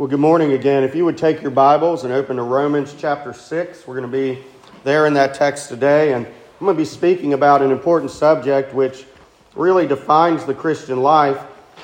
Well, good morning again. If you would take your Bibles and open to Romans chapter 6, we're going to be there in that text today. And I'm going to be speaking about an important subject which really defines the Christian life.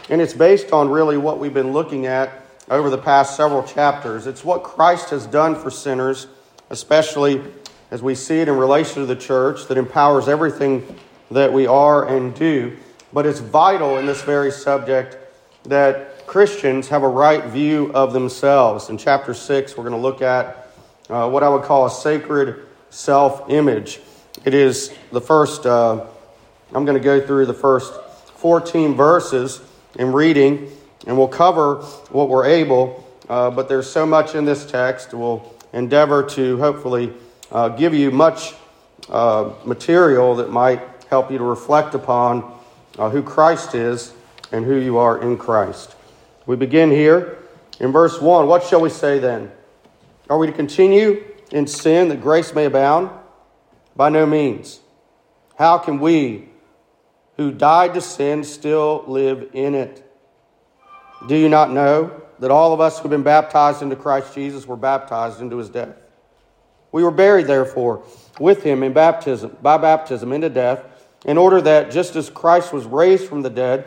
And it's based on really what we've been looking at over the past several chapters. It's what Christ has done for sinners, especially as we see it in relation to the church, that empowers everything that we are and do. But it's vital in this very subject that Christians have a right view of themselves. In chapter 6, we're going to look at uh, what I would call a sacred self image. It is the first, uh, I'm going to go through the first 14 verses in reading, and we'll cover what we're able, uh, but there's so much in this text. We'll endeavor to hopefully uh, give you much uh, material that might help you to reflect upon uh, who Christ is and who you are in Christ. We begin here in verse 1. What shall we say then? Are we to continue in sin that grace may abound? By no means. How can we who died to sin still live in it? Do you not know that all of us who have been baptized into Christ Jesus were baptized into his death? We were buried, therefore, with him in baptism, by baptism into death, in order that just as Christ was raised from the dead,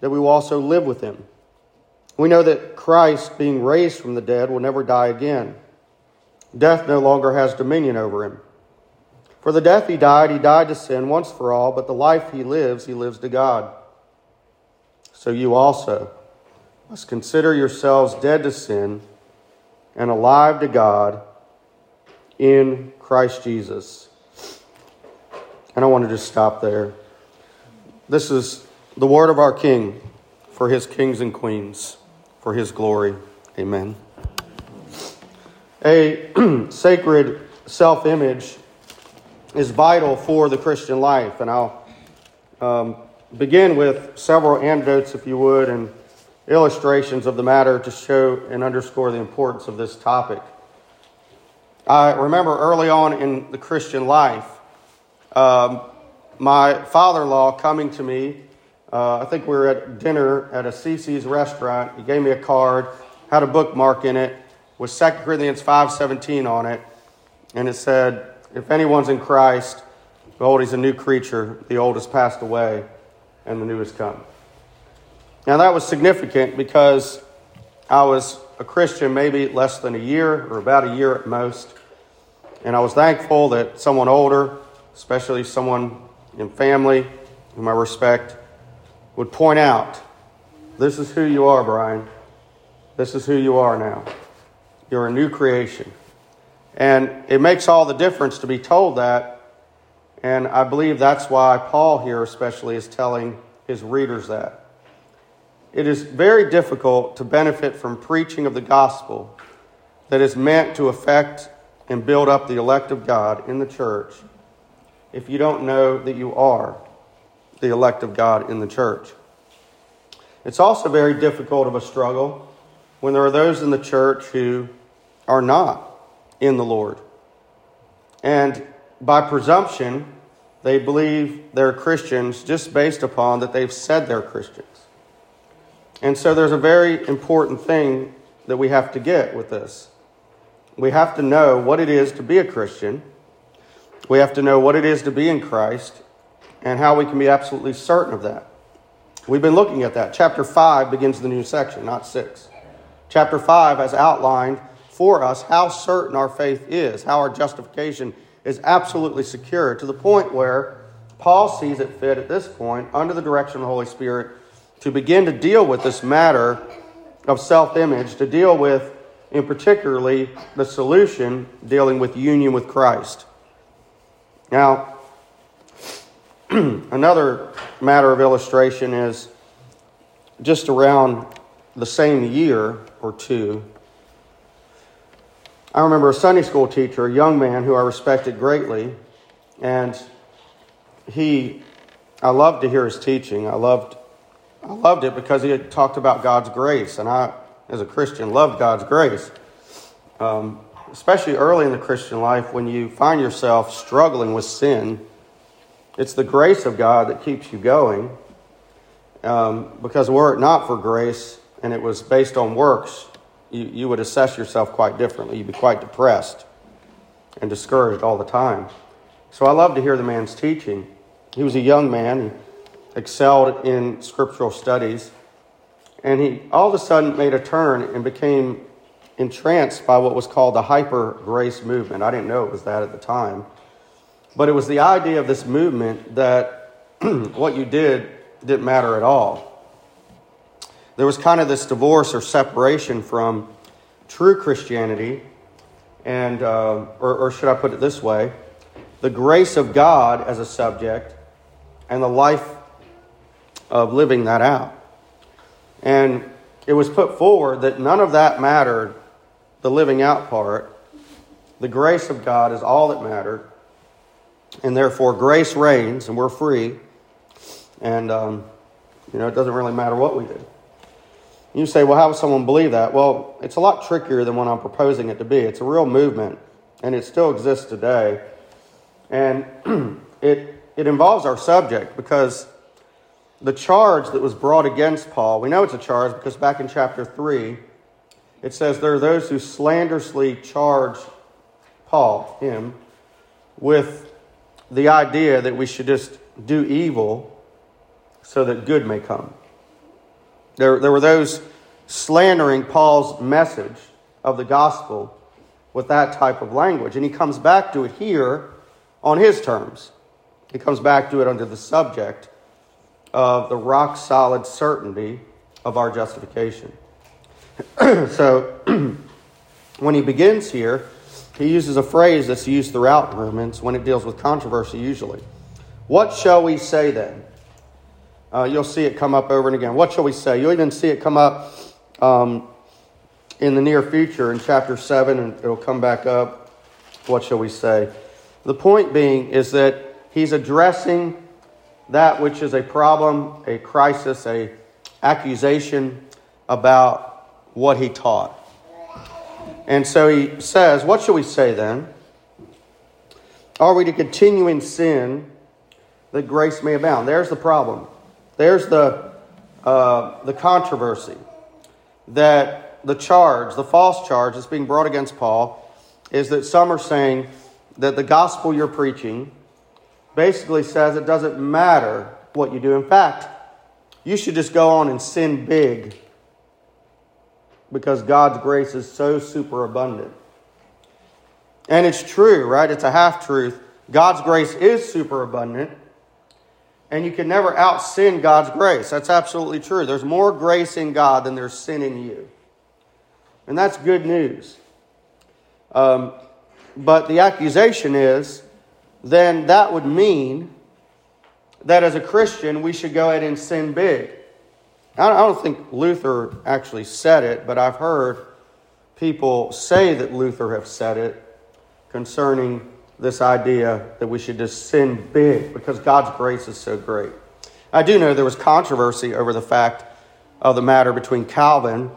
that we will also live with him. We know that Christ, being raised from the dead, will never die again. Death no longer has dominion over him. For the death he died, he died to sin once for all, but the life he lives, he lives to God. So you also must consider yourselves dead to sin and alive to God in Christ Jesus. And I wanted to just stop there. This is the word of our King for his kings and queens, for his glory. Amen. A sacred self image is vital for the Christian life, and I'll um, begin with several anecdotes, if you would, and illustrations of the matter to show and underscore the importance of this topic. I remember early on in the Christian life, um, my father in law coming to me uh, I think we were at dinner at a CC's restaurant. He gave me a card, had a bookmark in it, with 2 Corinthians 5.17 on it, and it said, if anyone's in Christ, behold, he's a new creature. The old has passed away, and the new has come. Now, that was significant because I was a Christian maybe less than a year, or about a year at most, and I was thankful that someone older, especially someone in family whom I respect, would point out this is who you are, Brian. This is who you are now. You're a new creation. And it makes all the difference to be told that. And I believe that's why Paul here, especially, is telling his readers that. It is very difficult to benefit from preaching of the gospel that is meant to affect and build up the elect of God in the church if you don't know that you are the elect of God in the church. It's also very difficult of a struggle when there are those in the church who are not in the Lord. And by presumption, they believe they're Christians just based upon that they've said they're Christians. And so there's a very important thing that we have to get with this. We have to know what it is to be a Christian. We have to know what it is to be in Christ and how we can be absolutely certain of that. We've been looking at that. Chapter 5 begins the new section, not 6. Chapter 5 has outlined for us how certain our faith is, how our justification is absolutely secure, to the point where Paul sees it fit at this point, under the direction of the Holy Spirit, to begin to deal with this matter of self image, to deal with, in particularly, the solution dealing with union with Christ. Now, Another matter of illustration is just around the same year or two, I remember a Sunday school teacher, a young man who I respected greatly, and he, I loved to hear his teaching. I loved, I loved it because he had talked about God's grace, and I, as a Christian, loved God's grace. Um, especially early in the Christian life, when you find yourself struggling with sin, it's the grace of God that keeps you going. Um, because were it not for grace and it was based on works, you, you would assess yourself quite differently. You'd be quite depressed and discouraged all the time. So I love to hear the man's teaching. He was a young man, he excelled in scriptural studies, and he all of a sudden made a turn and became entranced by what was called the hyper grace movement. I didn't know it was that at the time. But it was the idea of this movement that what you did didn't matter at all. There was kind of this divorce or separation from true Christianity, and, uh, or, or should I put it this way, the grace of God as a subject and the life of living that out. And it was put forward that none of that mattered, the living out part. The grace of God is all that mattered. And therefore, grace reigns and we're free. And, um, you know, it doesn't really matter what we do. You say, well, how would someone believe that? Well, it's a lot trickier than what I'm proposing it to be. It's a real movement, and it still exists today. And it, it involves our subject because the charge that was brought against Paul, we know it's a charge because back in chapter 3, it says there are those who slanderously charge Paul, him, with the idea that we should just do evil so that good may come. There, there were those slandering Paul's message of the gospel with that type of language. And he comes back to it here on his terms. He comes back to it under the subject of the rock solid certainty of our justification. so when he begins here, he uses a phrase that's used throughout Romans when it deals with controversy, usually. What shall we say then? Uh, you'll see it come up over and again. What shall we say? You'll even see it come up um, in the near future in chapter 7, and it'll come back up. What shall we say? The point being is that he's addressing that which is a problem, a crisis, a accusation about what he taught. And so he says, What shall we say then? Are we to continue in sin that grace may abound? There's the problem. There's the, uh, the controversy that the charge, the false charge that's being brought against Paul, is that some are saying that the gospel you're preaching basically says it doesn't matter what you do. In fact, you should just go on and sin big because God's grace is so superabundant. And it's true, right? It's a half truth. God's grace is superabundant, and you can never out sin God's grace. That's absolutely true. There's more grace in God than there's sin in you. And that's good news. Um, but the accusation is then that would mean that as a Christian, we should go ahead and sin big. I don't think Luther actually said it, but I've heard people say that Luther have said it concerning this idea that we should just sin big because God's grace is so great. I do know there was controversy over the fact of the matter between Calvin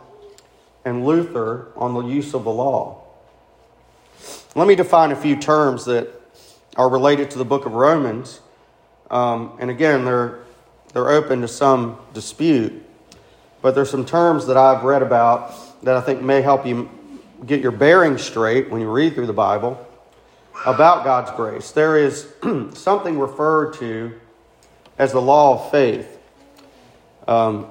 and Luther on the use of the law. Let me define a few terms that are related to the book of Romans. Um, and again, they're, they're open to some dispute. But there's some terms that I've read about that I think may help you get your bearings straight when you read through the Bible about God's grace. There is something referred to as the law of faith. Um,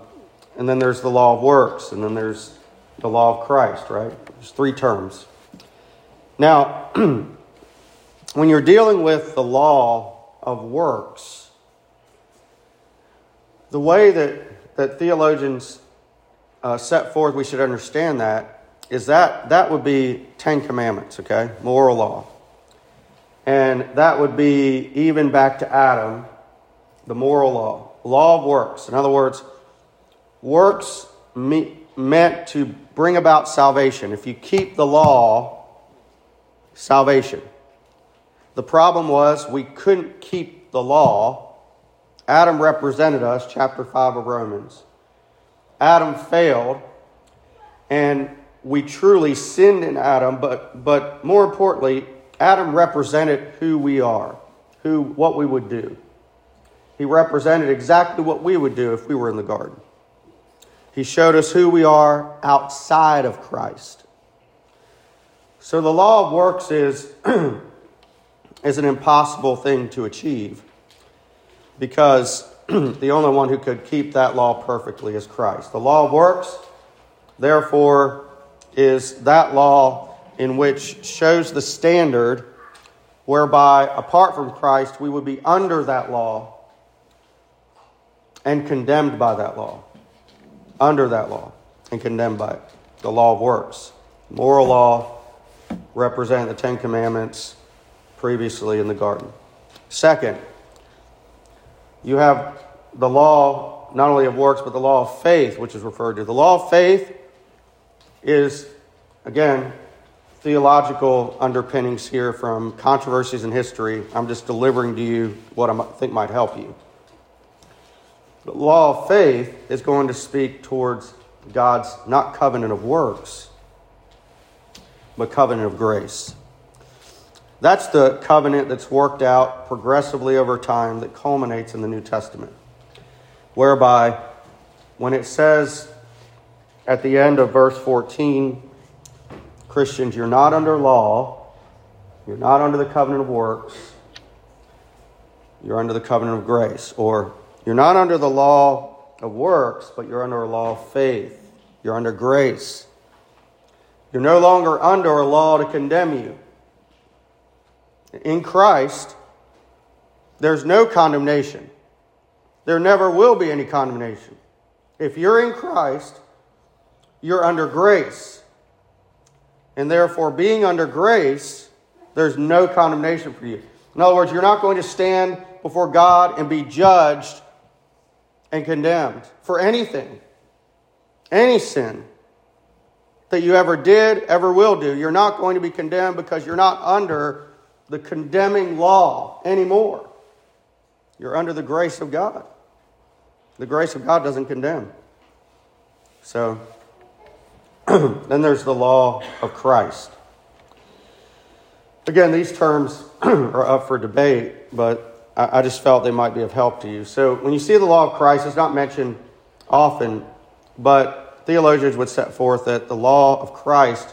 and then there's the law of works, and then there's the law of Christ, right? There's three terms. Now, when you're dealing with the law of works, the way that, that theologians uh, set forth we should understand that is that that would be Ten Commandments, okay? Moral law. And that would be even back to Adam, the moral law, law of works. In other words, works me, meant to bring about salvation. If you keep the law, salvation. The problem was we couldn't keep the law. Adam represented us, chapter 5 of Romans. Adam failed, and we truly sinned in Adam, but, but more importantly, Adam represented who we are, who, what we would do. He represented exactly what we would do if we were in the garden. He showed us who we are outside of Christ. So the law of works is, is an impossible thing to achieve because the only one who could keep that law perfectly is Christ. The law of works, therefore, is that law in which shows the standard whereby, apart from Christ, we would be under that law and condemned by that law. Under that law and condemned by it. The law of works. Moral law represent the Ten Commandments previously in the garden. Second, you have the law not only of works, but the law of faith, which is referred to. The law of faith is, again, theological underpinnings here from controversies in history. I'm just delivering to you what I think might help you. The law of faith is going to speak towards God's not covenant of works, but covenant of grace. That's the covenant that's worked out progressively over time that culminates in the New Testament, whereby when it says at the end of verse 14, Christians, you're not under law, you're not under the covenant of works, you're under the covenant of grace. Or you're not under the law of works, but you're under a law of faith. You're under grace. You're no longer under a law to condemn you. In Christ, there's no condemnation. There never will be any condemnation. If you're in Christ, you're under grace. And therefore, being under grace, there's no condemnation for you. In other words, you're not going to stand before God and be judged and condemned for anything, any sin that you ever did, ever will do. You're not going to be condemned because you're not under the condemning law anymore. You're under the grace of God. The grace of God doesn't condemn. So, then there's the law of Christ. Again, these terms are up for debate, but I just felt they might be of help to you. So when you see the law of Christ, it's not mentioned often, but theologians would set forth that the law of Christ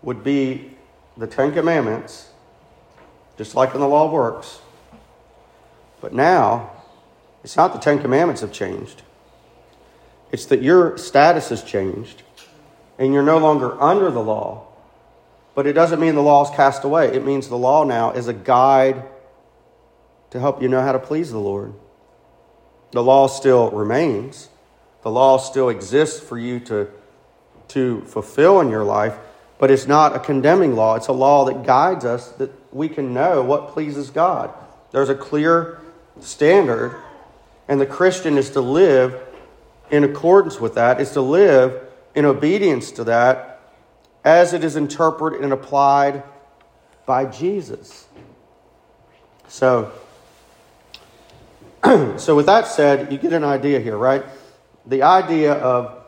would be the Ten Commandments, just like in the law of works. But now, it's not the Ten Commandments have changed. It's that your status has changed and you're no longer under the law. But it doesn't mean the law is cast away. It means the law now is a guide to help you know how to please the Lord. The law still remains, the law still exists for you to, to fulfill in your life, but it's not a condemning law. It's a law that guides us that we can know what pleases God. There's a clear standard, and the Christian is to live in accordance with that, is to live in obedience to that as it is interpreted and applied by Jesus. So, so with that said, you get an idea here, right? The idea of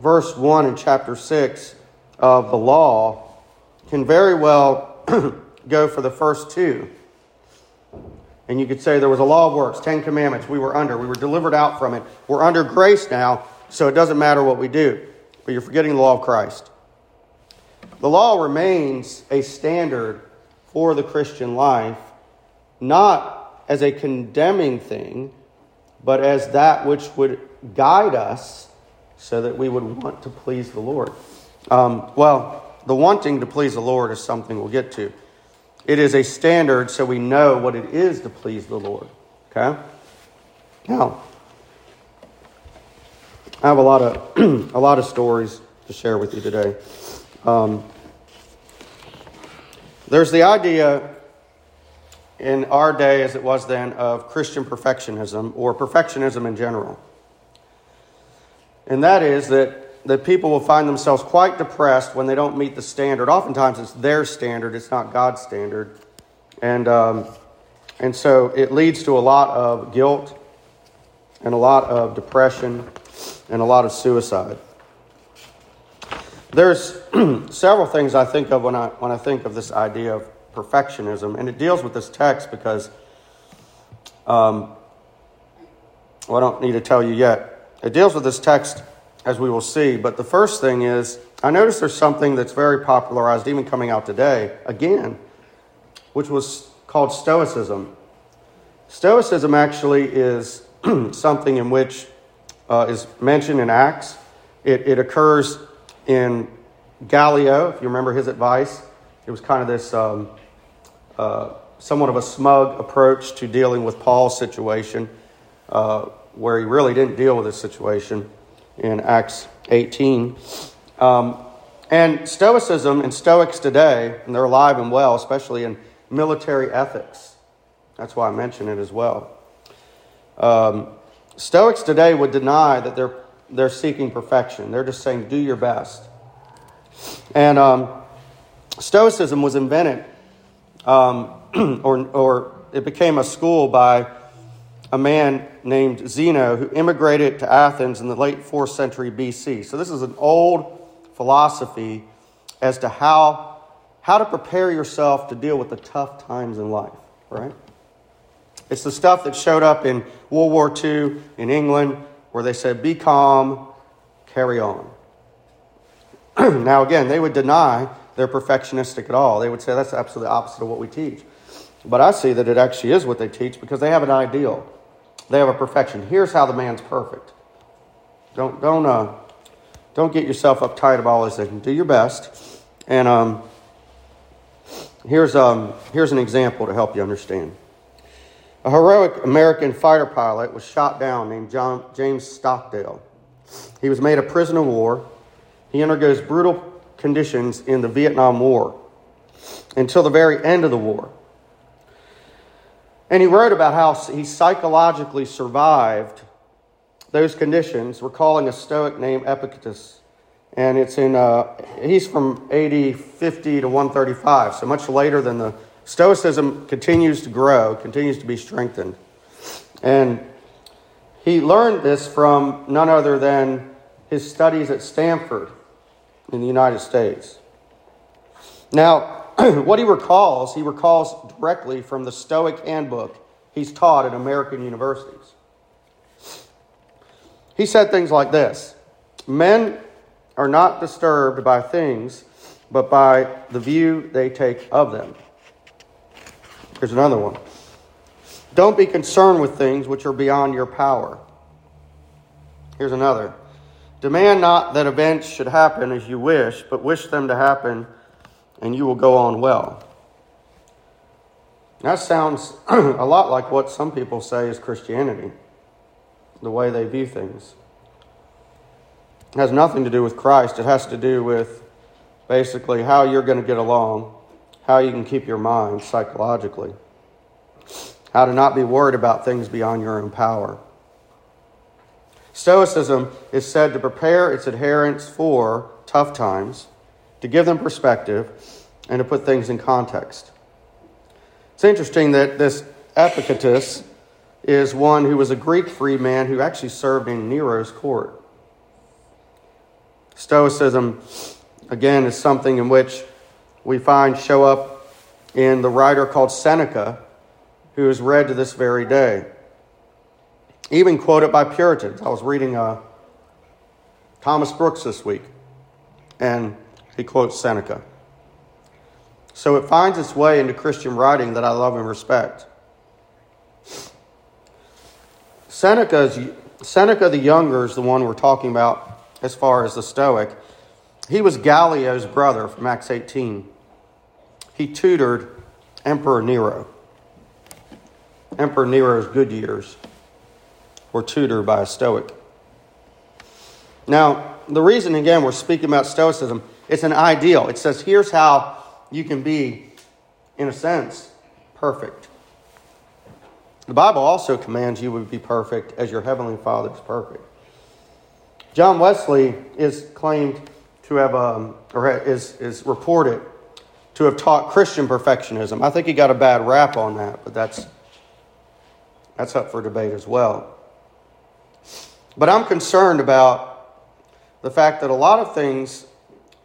verse 1 in chapter 6 of the law can very well go for the first two. And you could say there was a law of works, Ten Commandments, we were under. We were delivered out from it. We're under grace now, so it doesn't matter what we do. But you're forgetting the law of Christ. The law remains a standard for the Christian life, not as a condemning thing, but as that which would guide us so that we would want to please the Lord. Um, well, the wanting to please the Lord is something we'll get to. It is a standard so we know what it is to please the Lord. Okay? Now, I have a lot of a lot of stories to share with you today. Um, there's the idea in our day, as it was then, of Christian perfectionism or perfectionism in general, and that is that that people will find themselves quite depressed when they don't meet the standard. Oftentimes it's their standard, it's not God's standard. And, um, and so it leads to a lot of guilt and a lot of depression and a lot of suicide. There's several things I think of when I, when I think of this idea of perfectionism, and it deals with this text because, um, well, I don't need to tell you yet. It deals with this text as we will see, but the first thing is I notice there's something that's very popularized, even coming out today, again, which was called Stoicism. Stoicism actually is something in which uh, is mentioned in Acts. It, it occurs in Gallio, if you remember his advice. It was kind of this um, uh, somewhat of a smug approach to dealing with Paul's situation, uh, where he really didn't deal with his situation in Acts 18. Um, and Stoicism and Stoics today, and they're alive and well, especially in military ethics. That's why I mention it as well. Um, Stoics today would deny that they're, they're seeking perfection. They're just saying, do your best. And um, Stoicism was invented, um, or, or it became a school by a man named Zeno who immigrated to Athens in the late 4th century BC. So, this is an old philosophy as to how, how to prepare yourself to deal with the tough times in life, right? It's the stuff that showed up in World War II in England where they said, be calm, carry on. now, again, they would deny they're perfectionistic at all. They would say that's absolutely opposite of what we teach. But I see that it actually is what they teach because they have an ideal. They have a perfection. Here's how the man's perfect. Don't don't uh, don't get yourself uptight about all this. Do your best. And um, here's um, here's an example to help you understand. A heroic American fighter pilot was shot down named John, James Stockdale. He was made a prisoner of war. He undergoes brutal conditions in the Vietnam War until the very end of the war. And he wrote about how he psychologically survived those conditions, recalling a Stoic named Epictetus. And it's in, uh, he's from AD 50 to 135, so much later than the Stoicism continues to grow, continues to be strengthened. And he learned this from none other than his studies at Stanford in the United States. Now, what he recalls, he recalls directly from the Stoic handbook he's taught at American universities. He said things like this Men are not disturbed by things, but by the view they take of them. Here's another one. Don't be concerned with things which are beyond your power. Here's another. Demand not that events should happen as you wish, but wish them to happen and you will go on well. That sounds a lot like what some people say is Christianity, the way they view things. It has nothing to do with Christ, it has to do with basically how you're going to get along, how you can keep your mind psychologically, how to not be worried about things beyond your own power. Stoicism is said to prepare its adherents for tough times to give them perspective, and to put things in context. It's interesting that this Epictetus is one who was a Greek free man who actually served in Nero's court. Stoicism, again, is something in which we find show up in the writer called Seneca, who is read to this very day. Even quoted by Puritans. I was reading uh, Thomas Brooks this week, and he quotes Seneca. So it finds its way into Christian writing that I love and respect. Seneca's, Seneca the Younger is the one we're talking about as far as the Stoic. He was Gallio's brother from Acts 18. He tutored Emperor Nero. Emperor Nero's good years were tutored by a Stoic. Now, the reason, again, we're speaking about Stoicism it's an ideal. It says, here's how you can be, in a sense, perfect. The Bible also commands you to be perfect as your heavenly Father is perfect. John Wesley is claimed to have, um, or is, is reported to have taught Christian perfectionism. I think he got a bad rap on that, but that's, that's up for debate as well. But I'm concerned about the fact that a lot of things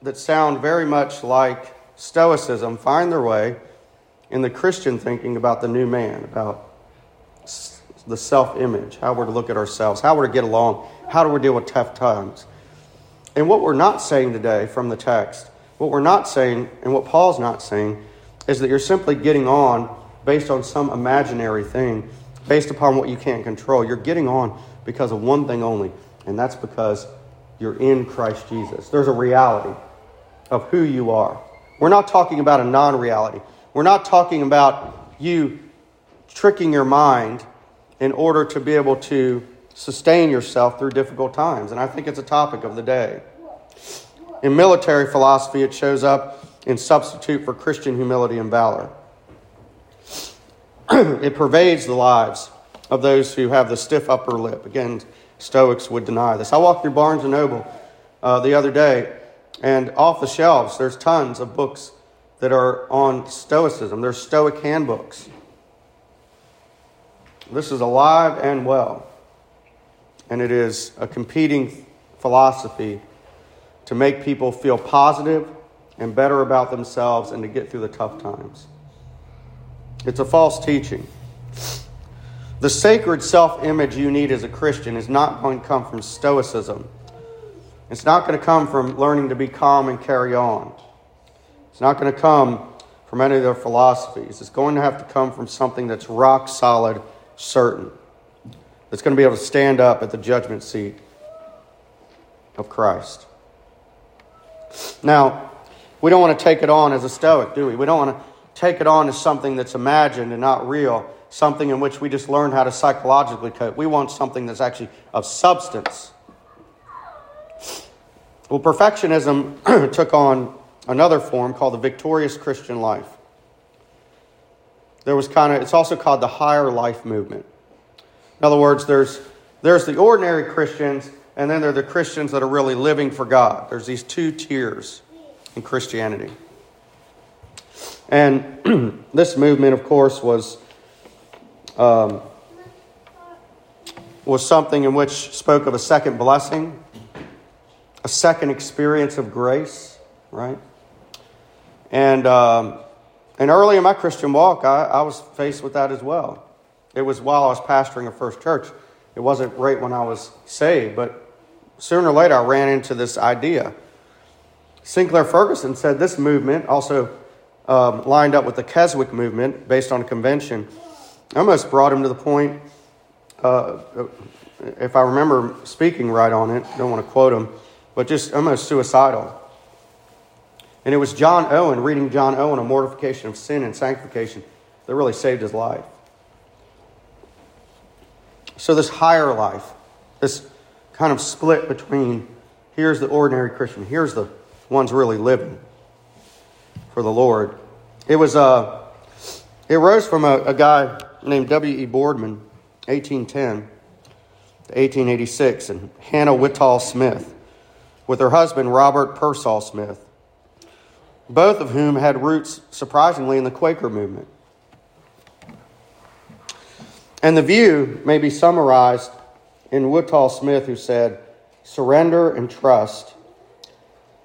that sound very much like Stoicism find their way in the Christian thinking about the new man, about the self image, how we're to look at ourselves, how we're to get along, how do we deal with tough times. And what we're not saying today from the text, what we're not saying, and what Paul's not saying, is that you're simply getting on based on some imaginary thing, based upon what you can't control. You're getting on because of one thing only, and that's because you're in Christ Jesus. There's a reality of who you are. We're not talking about a non reality. We're not talking about you tricking your mind in order to be able to sustain yourself through difficult times. And I think it's a topic of the day. In military philosophy, it shows up in substitute for Christian humility and valor. it pervades the lives of those who have the stiff upper lip. Again, Stoics would deny this. I walked through Barnes and Noble uh, the other day, and off the shelves, there's tons of books that are on Stoicism. There's Stoic handbooks. This is alive and well, and it is a competing philosophy to make people feel positive and better about themselves and to get through the tough times. It's a false teaching. The sacred self image you need as a Christian is not going to come from Stoicism. It's not going to come from learning to be calm and carry on. It's not going to come from any of their philosophies. It's going to have to come from something that's rock solid, certain, that's going to be able to stand up at the judgment seat of Christ. Now, we don't want to take it on as a Stoic, do we? We don't want to take it on as something that's imagined and not real something in which we just learn how to psychologically cope. We want something that's actually of substance. Well, perfectionism took on another form called the victorious Christian life. There was kind of, it's also called the higher life movement. In other words, there's, there's the ordinary Christians, and then there are the Christians that are really living for God. There's these two tiers in Christianity. And this movement, of course, was um, was something in which spoke of a second blessing, a second experience of grace, right? And, um, and early in my Christian walk, I, I was faced with that as well. It was while I was pastoring a first church. It wasn't right when I was saved, but sooner or later I ran into this idea. Sinclair Ferguson said this movement, also um, lined up with the Keswick movement based on a convention, almost brought him to the point, uh, if I remember speaking right on it, don't want to quote him, but just almost suicidal. And it was John Owen, reading John Owen, A Mortification of Sin and Sanctification, that really saved his life. So, this higher life, this kind of split between here's the ordinary Christian, here's the ones really living for the Lord. It was, uh, it rose from a, a guy named W.E. Boardman, 1810 to 1886, and Hannah Whitall Smith, with her husband, Robert Pearsall Smith, both of whom had roots, surprisingly, in the Quaker movement. And the view may be summarized in Whitall Smith, who said, Surrender and trust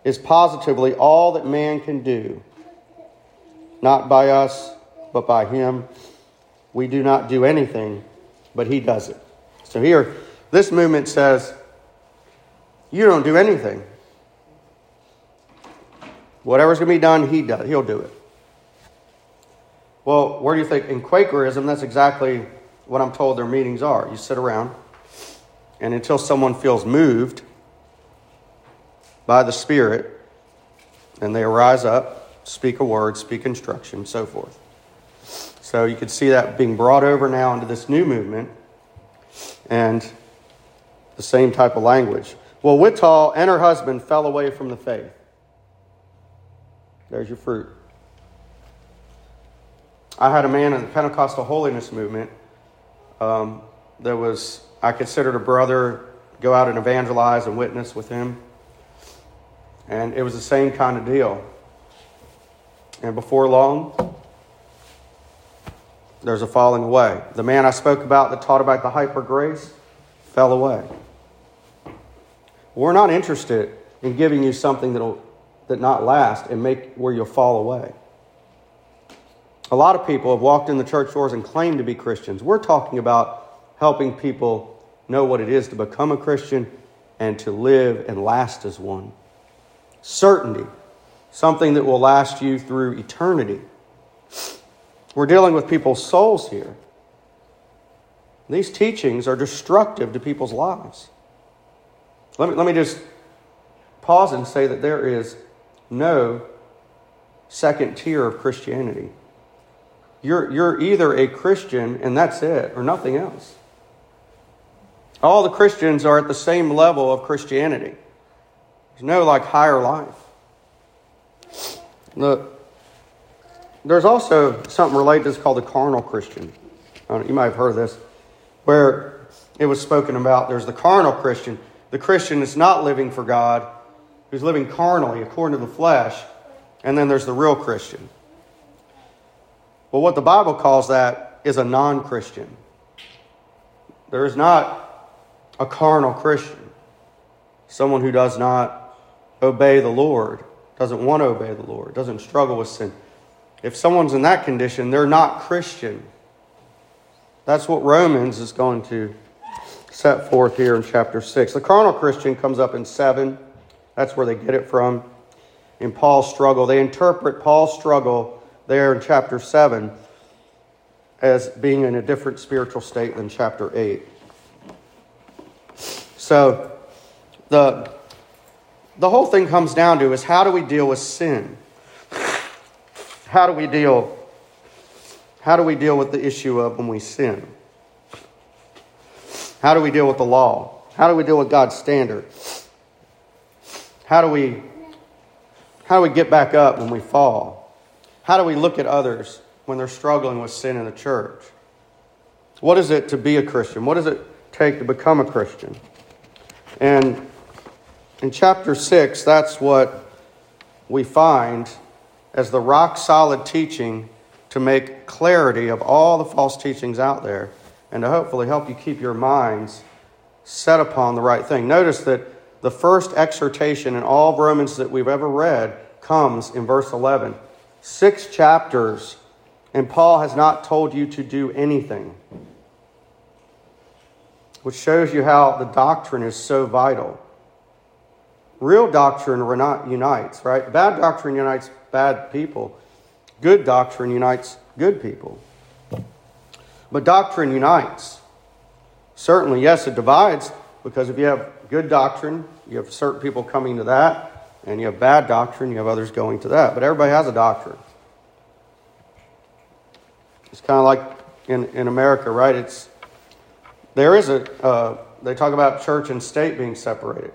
is positively all that man can do, not by us, but by him we do not do anything, but He does it. So here, this movement says, you don't do anything. Whatever's going to be done, He does. He'll do it. Well, where do you think? In Quakerism, that's exactly what I'm told their meetings are. You sit around, and until someone feels moved by the Spirit, and they rise up, speak a word, speak instruction, so forth. So you could see that being brought over now into this new movement and the same type of language. Well, Whitall and her husband fell away from the faith. There's your fruit. I had a man in the Pentecostal holiness movement um, that was, I considered a brother, go out and evangelize and witness with him. And it was the same kind of deal. And before long, there's a falling away. The man I spoke about that taught about the hyper grace fell away. We're not interested in giving you something that'll that not last and make where you'll fall away. A lot of people have walked in the church doors and claimed to be Christians. We're talking about helping people know what it is to become a Christian and to live and last as one. Certainty, something that will last you through eternity. We're dealing with people's souls here. These teachings are destructive to people's lives. Let me, let me just pause and say that there is no second tier of Christianity. You're, you're either a Christian and that's it, or nothing else. All the Christians are at the same level of Christianity. There's no like higher life. Look, there's also something related to this called the carnal Christian. Uh, you might have heard this, where it was spoken about. There's the carnal Christian, the Christian that's not living for God, who's living carnally according to the flesh, and then there's the real Christian. Well, what the Bible calls that is a non Christian. There is not a carnal Christian, someone who does not obey the Lord, doesn't want to obey the Lord, doesn't struggle with sin. If someone's in that condition, they're not Christian. That's what Romans is going to set forth here in chapter 6. The carnal Christian comes up in 7. That's where they get it from. In Paul's struggle, they interpret Paul's struggle there in chapter 7 as being in a different spiritual state than chapter 8. So, the, the whole thing comes down to is how do we deal with sin? How do we deal how do we deal with the issue of when we sin? How do we deal with the law? How do we deal with God's standard? How do we how do we get back up when we fall? How do we look at others when they're struggling with sin in the church? What is it to be a Christian? What does it take to become a Christian? And in chapter 6, that's what we find as the rock solid teaching to make clarity of all the false teachings out there and to hopefully help you keep your minds set upon the right thing. Notice that the first exhortation in all of Romans that we've ever read comes in verse 11. Six chapters, and Paul has not told you to do anything, which shows you how the doctrine is so vital. Real doctrine unites, right? Bad doctrine unites bad people. Good doctrine unites good people. But doctrine unites. Certainly, yes, it divides because if you have good doctrine, you have certain people coming to that, and you have bad doctrine, you have others going to that. But everybody has a doctrine. It's kind of like in, in America, right? It's there is a uh, they talk about church and state being separated.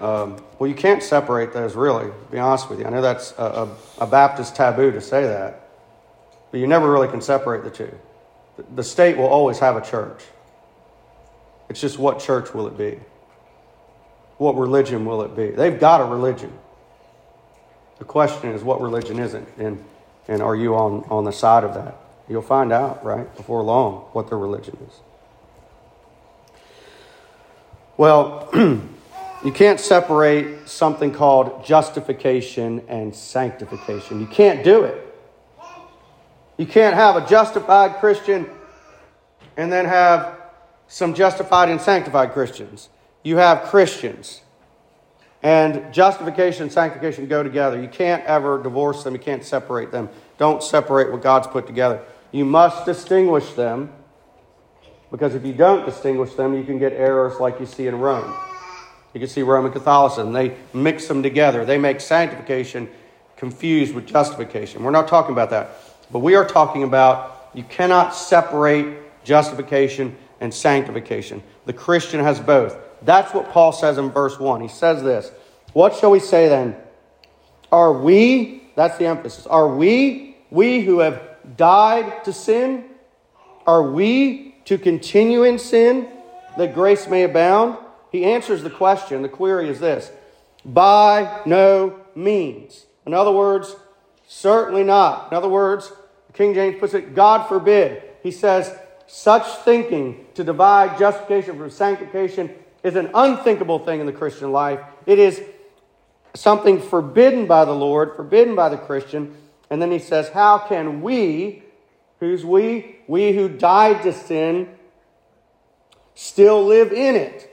Um, well, you can't separate those, really, to be honest with you. I know that's a, a, a, Baptist taboo to say that, but you never really can separate the two. The state will always have a church. It's just what church will it be? What religion will it be? They've got a religion. The question is, what religion is it? And, and are you on, on the side of that? You'll find out, right, before long, what their religion is. Well, You can't separate something called justification and sanctification. You can't do it. You can't have a justified Christian and then have some justified and sanctified Christians. You have Christians. And justification and sanctification go together. You can't ever divorce them, you can't separate them. Don't separate what God's put together. You must distinguish them because if you don't distinguish them, you can get errors like you see in Rome. You can see Roman Catholicism. They mix them together. They make sanctification confused with justification. We're not talking about that. But we are talking about you cannot separate justification and sanctification. The Christian has both. That's what Paul says in verse 1. He says this What shall we say then? Are we, that's the emphasis, are we, we who have died to sin, are we to continue in sin that grace may abound? He answers the question. The query is this By no means. In other words, certainly not. In other words, King James puts it, God forbid. He says, such thinking to divide justification from sanctification is an unthinkable thing in the Christian life. It is something forbidden by the Lord, forbidden by the Christian. And then he says, How can we, who's we? We who died to sin, still live in it?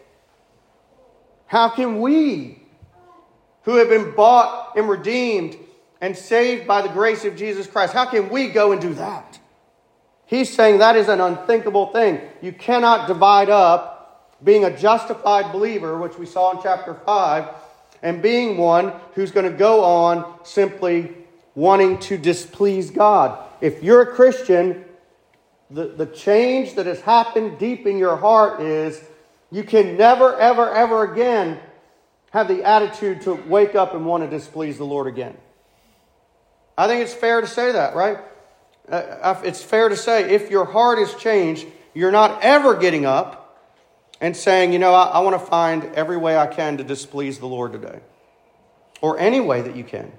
How can we, who have been bought and redeemed and saved by the grace of Jesus Christ, how can we go and do that? He's saying that is an unthinkable thing. You cannot divide up being a justified believer, which we saw in chapter 5, and being one who's going to go on simply wanting to displease God. If you're a Christian, the, the change that has happened deep in your heart is you can never, ever, ever again have the attitude to wake up and want to displease the Lord again. I think it's fair to say that, right? uh, it's fair to say, if your heart is changed, you're not ever getting up and saying, you know, I, I want to find every way I can to displease the Lord today, or any way that you can.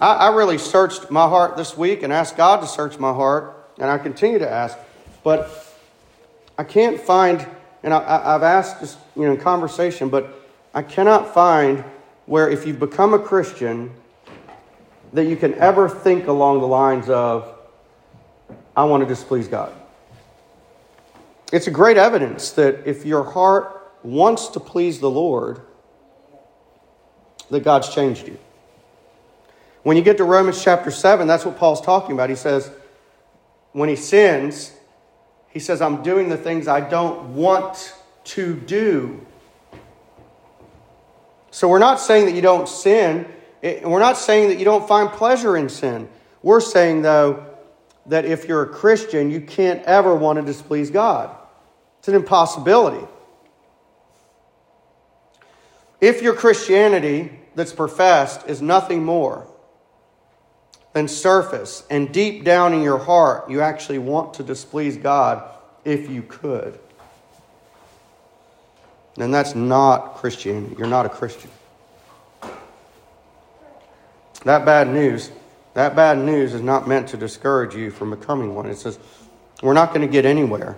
I, I really searched my heart this week and asked God to search my heart, and I continue to ask, but I can't find, and I, have asked just you know in conversation, but I cannot find where if you've become a Christian that you can ever think along the lines of, I want to displease God. It's a great evidence that if your heart wants to please the Lord, that God's changed you. When you get to Romans chapter 7, that's what Paul's talking about. He says, when he sins, he says, I'm doing the things I don't want to do. So we're not saying that you don't sin. We're not saying that you don't find pleasure in sin. We're saying, though, that if you're a Christian, you can't ever want to displease God. It's an impossibility. If your Christianity that's professed is nothing more than surface and deep down in your heart, you actually want to displease God if you could, then that's not Christianity. You're not a Christian. That bad news, that bad news is not meant to discourage you from becoming one. It says, we're not going to get anywhere.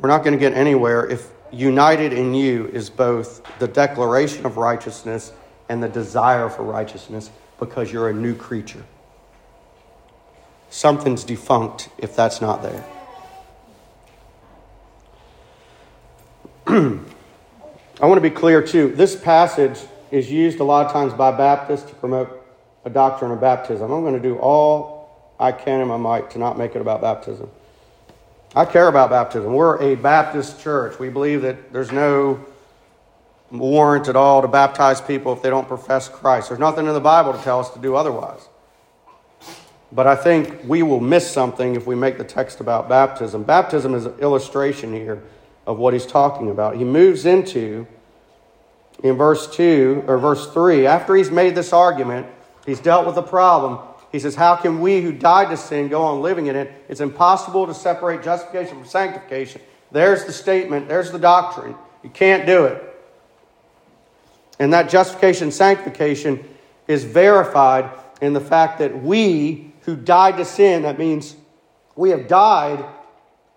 We're not going to get anywhere if united in you is both the declaration of righteousness and the desire for righteousness because you're a new creature. Something's defunct if that's not there. I want to be clear too. This passage is used a lot of times by Baptists to promote a doctrine of baptism. I'm going to do all I can in my might to not make it about baptism. I care about baptism. We're a Baptist church. We believe that there's no warrant at all to baptize people if they don't profess Christ. There's nothing in the Bible to tell us to do otherwise. But I think we will miss something if we make the text about baptism. Baptism is an illustration here of what he's talking about. He moves into in verse 2 or verse 3, after he's made this argument, he's dealt with the problem. He says, How can we who died to sin go on living in it? It's impossible to separate justification from sanctification. There's the statement, there's the doctrine. You can't do it. And that justification, sanctification is verified in the fact that we who died to sin, that means we have died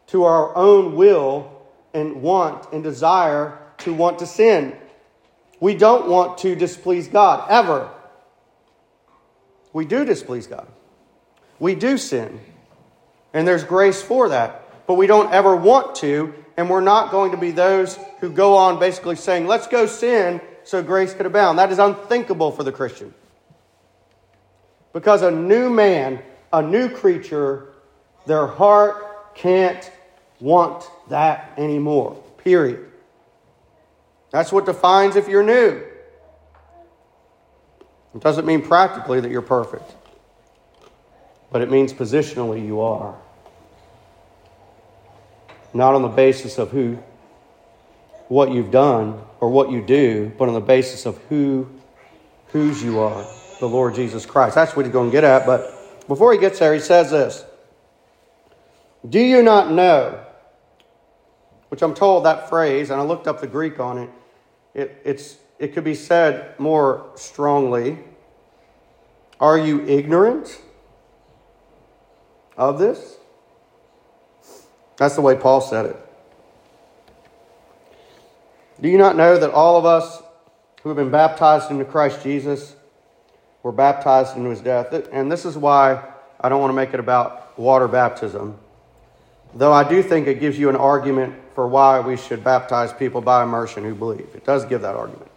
to our own will and want and desire to want to sin. We don't want to displease God, ever. We do displease God. We do sin. And there's grace for that. But we don't ever want to, and we're not going to be those who go on basically saying, let's go sin so grace could abound. That is unthinkable for the Christian. Because a new man, a new creature, their heart can't want that anymore. Period. That's what defines if you're new. It doesn't mean practically that you're perfect, but it means positionally you are. Not on the basis of who, what you've done or what you do, but on the basis of who, whose you are, the Lord Jesus Christ. That's what he's going to get at. But before he gets there, he says this Do you not know which I'm told that phrase, and I looked up the Greek on it, it, it's, it could be said more strongly. Are you ignorant of this? That's the way Paul said it. Do you not know that all of us who have been baptized into Christ Jesus were baptized into his death? And this is why I don't want to make it about water baptism. Though I do think it gives you an argument for why we should baptize people by immersion who believe. It does give that argument.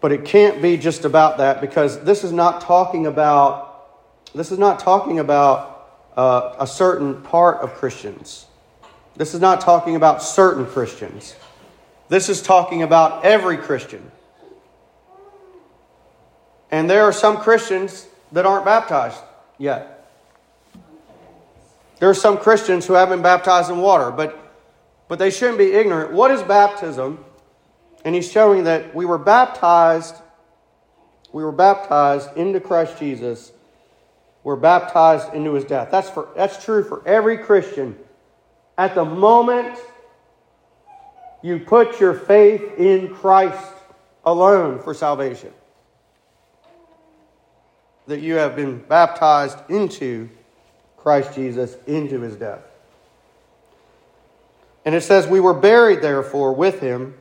But it can't be just about that because this is not talking about this is not talking about uh, a certain part of Christians. This is not talking about certain Christians. This is talking about every Christian. And there are some Christians that aren't baptized yet. There are some Christians who have been baptized in water, but, but they shouldn't be ignorant. What is baptism? And he's showing that we were baptized, we were baptized into Christ Jesus. We're baptized into his death. That's, for, that's true for every Christian at the moment you put your faith in Christ alone for salvation, that you have been baptized into Christ Jesus, into his death. And it says, We were buried, therefore, with him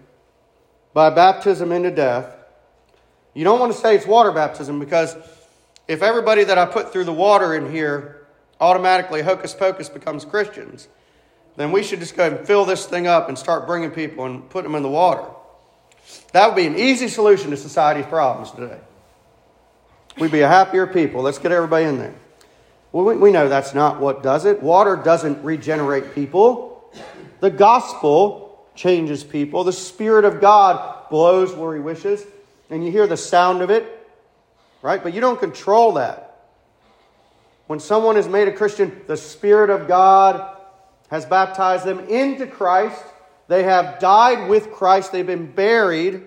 by baptism into death. You don't want to say it's water baptism because if everybody that I put through the water in here automatically hocus pocus becomes Christians, then we should just go and fill this thing up and start bringing people and put them in the water. That would be an easy solution to society's problems today. We'd be a happier people. Let's get everybody in there. Well, we, know that's not what does it. Water doesn't regenerate people. The gospel changes people. The Spirit of God blows where He wishes, and you hear the sound of it, right? But you don't control that. When someone is made a Christian, the Spirit of God has baptized them into Christ. They have died with Christ. They've been buried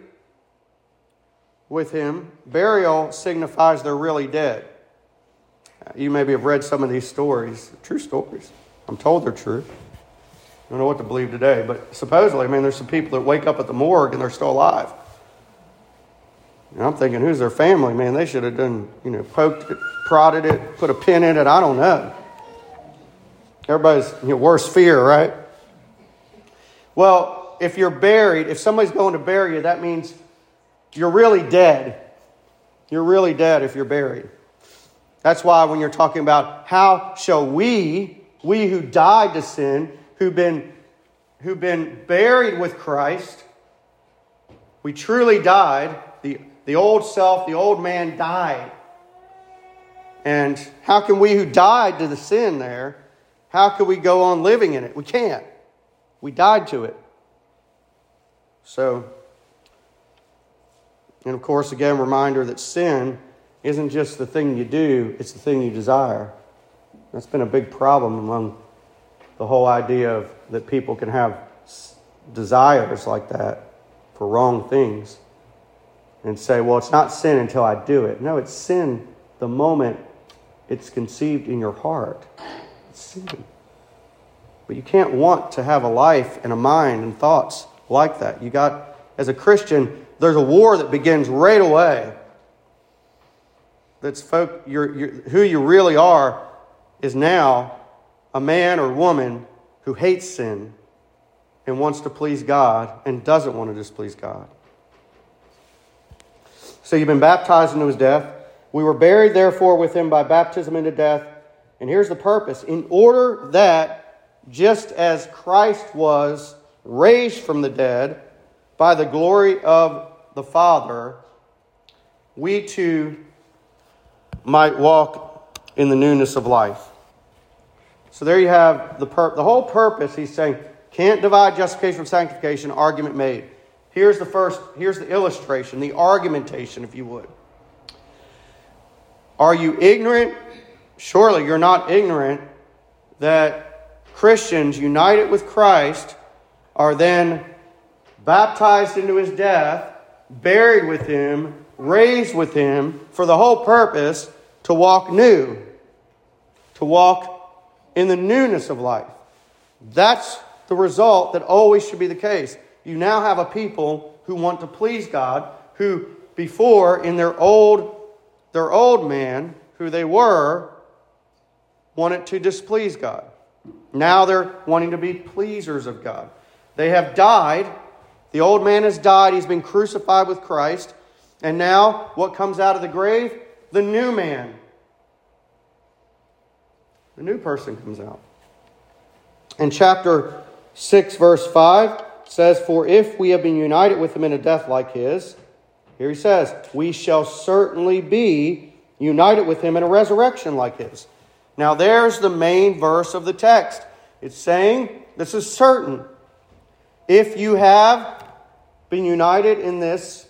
with him. Burial signifies they're really dead. You maybe have read some of these stories, true stories. I'm told they're true. I don't know what to believe today, but supposedly, I mean, there's some people that wake up at the morgue and they're still alive. And I'm thinking, who's their family? Man, they should have done, you know, poked it, prodded it, put a pin in it. I don't know. Everybody's you know, worst fear, right? Well, if you're buried, if somebody's going to bury you, that means you're really dead. You're really dead if you're buried. That's why when you're talking about how shall we, we who died to sin, who've been, who've been buried with Christ, we truly died. The, the old self, the old man died. And how can we who died to the sin there how could we go on living in it? We can't. We died to it. So, and of course, again, reminder that sin isn't just the thing you do, it's the thing you desire. That's been a big problem among the whole idea of that people can have desires like that for wrong things and say, well, it's not sin until I do it. No, it's sin the moment it's conceived in your heart sin. But you can't want to have a life and a mind and thoughts like that. You got, as a Christian, there's a war that begins right away. That's folk, you're, you're, who you really are is now a man or woman who hates sin and wants to please God and doesn't want to displease God. So you've been baptized into his death. We were buried, therefore, with him by baptism into death and here's the purpose in order that just as Christ was raised from the dead by the glory of the Father, we too might walk in the newness of life. So there you have the, pur- the whole purpose. He's saying, can't divide justification from sanctification, argument made. Here's the first, here's the illustration, the argumentation, if you would. Are you ignorant surely you're not ignorant that Christians united with Christ are then baptized into his death, buried with him, raised with him for the whole purpose to walk new, to walk in the newness of life. That's the result that always should be the case. You now have a people who want to please God, who before in their old their old man, who they were, wanted to displease God. Now they're wanting to be pleasers of God. They have died. The old man has died. He's been crucified with Christ. And now, what comes out of the grave? The new man. The new person comes out. In chapter 6, verse 5, says, For if we have been united with him in a death like his, here he says, we shall certainly be united with him in a resurrection like his. Now, there's the main verse of the text. It's saying, this is certain. If you have been united in this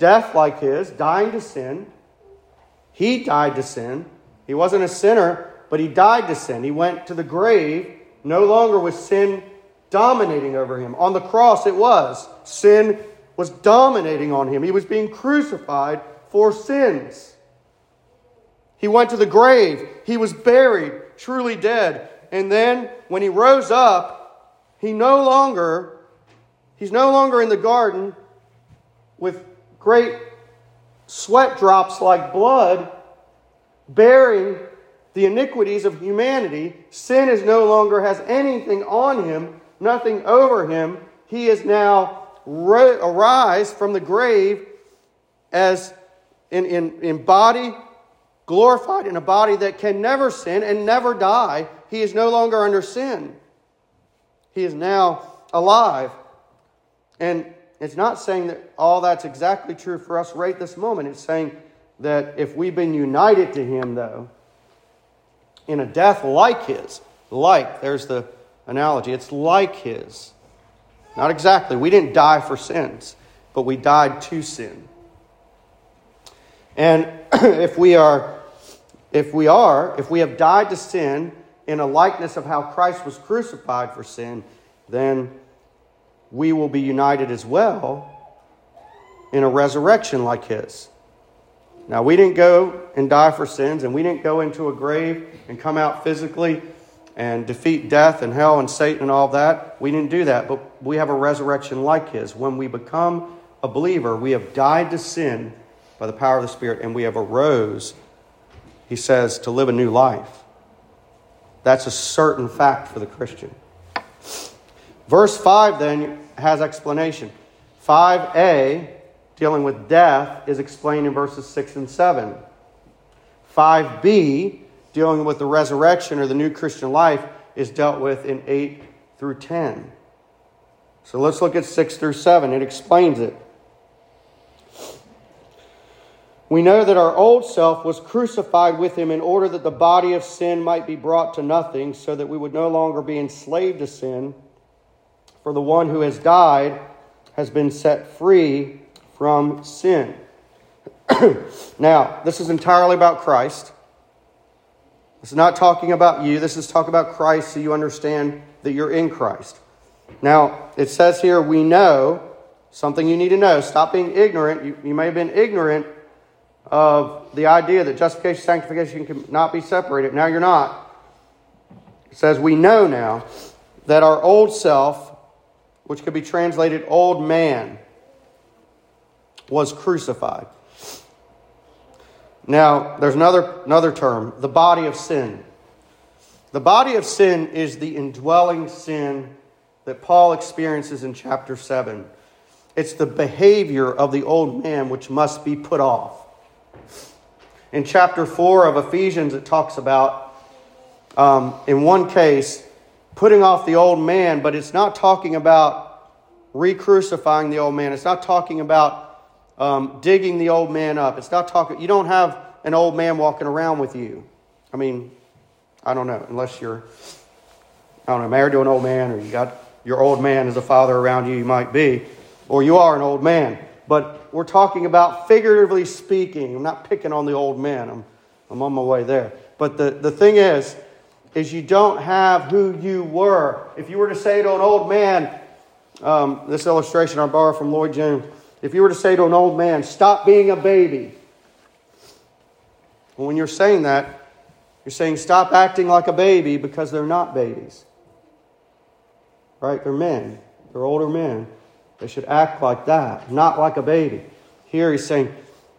death like his, dying to sin, he died to sin. He wasn't a sinner, but he died to sin. He went to the grave, no longer with sin dominating over him. On the cross, it was. Sin was dominating on him. He was being crucified for sins. He went to the grave. He was buried, truly dead. And then when he rose up, he no longer he's no longer in the garden with great sweat drops like blood bearing the iniquities of humanity. Sin is no longer has anything on him, nothing over him. He is now arise from the grave as in, in, in body, glorified in a body that can never sin and never die. He is no longer under sin. He is now alive. And it's not saying that all that's exactly true for us right this moment. It's saying that if we've been united to Him, though, in a death like His, like, there's the analogy, it's like His. Not exactly. We didn't die for sins, but we died to sin. And if we are if we are, if we have died to sin in a likeness of how Christ was crucified for sin, then we will be united as well in a resurrection like his. Now, we didn't go and die for sins, and we didn't go into a grave and come out physically and defeat death and hell and Satan and all that. We didn't do that, but we have a resurrection like his. When we become a believer, we have died to sin by the power of the Spirit and we have arose, he says, to live a new life. That's a certain fact for the Christian. Verse 5 then has explanation. 5a, dealing with death, is explained in verses 6 and 7. 5b, dealing with the resurrection or the new Christian life is dealt with in 8 through 10. So let's look at 6 through 7. It explains it. We know that our old self was crucified with him in order that the body of sin might be brought to nothing, so that we would no longer be enslaved to sin. For the one who has died has been set free from sin. now, this is entirely about Christ. This is not talking about you. This is talking about Christ so you understand that you're in Christ. Now, it says here, we know something you need to know. Stop being ignorant. You, you may have been ignorant of the idea that justification, sanctification cannot be separated. Now you're not. It says, we know now that our old self, which could be translated old man, was crucified. Now, there's another, another term the body of sin. The body of sin is the indwelling sin that Paul experiences in chapter 7. It's the behavior of the old man which must be put off. In chapter 4 of Ephesians, it talks about, um, in one case, putting off the old man, but it's not talking about re crucifying the old man. It's not talking about um, digging the old man up. It's not talking, you don't have an old man walking around with you. I mean, I don't know, unless you're, I don't know, married to an old man or you got your old man as a father around you, you might be, or you are an old man. But we're talking about figuratively speaking. I'm not picking on the old man, I'm, I'm on my way there. But the, the thing is, is you don't have who you were. If you were to say to an old man, um, this illustration I borrow from Lloyd Jones, if you were to say to an old man, stop being a baby, well, when you're saying that, you're saying stop acting like a baby because they're not babies. right? They're men, they're older men. They should act like that, not like a baby. Here he's saying,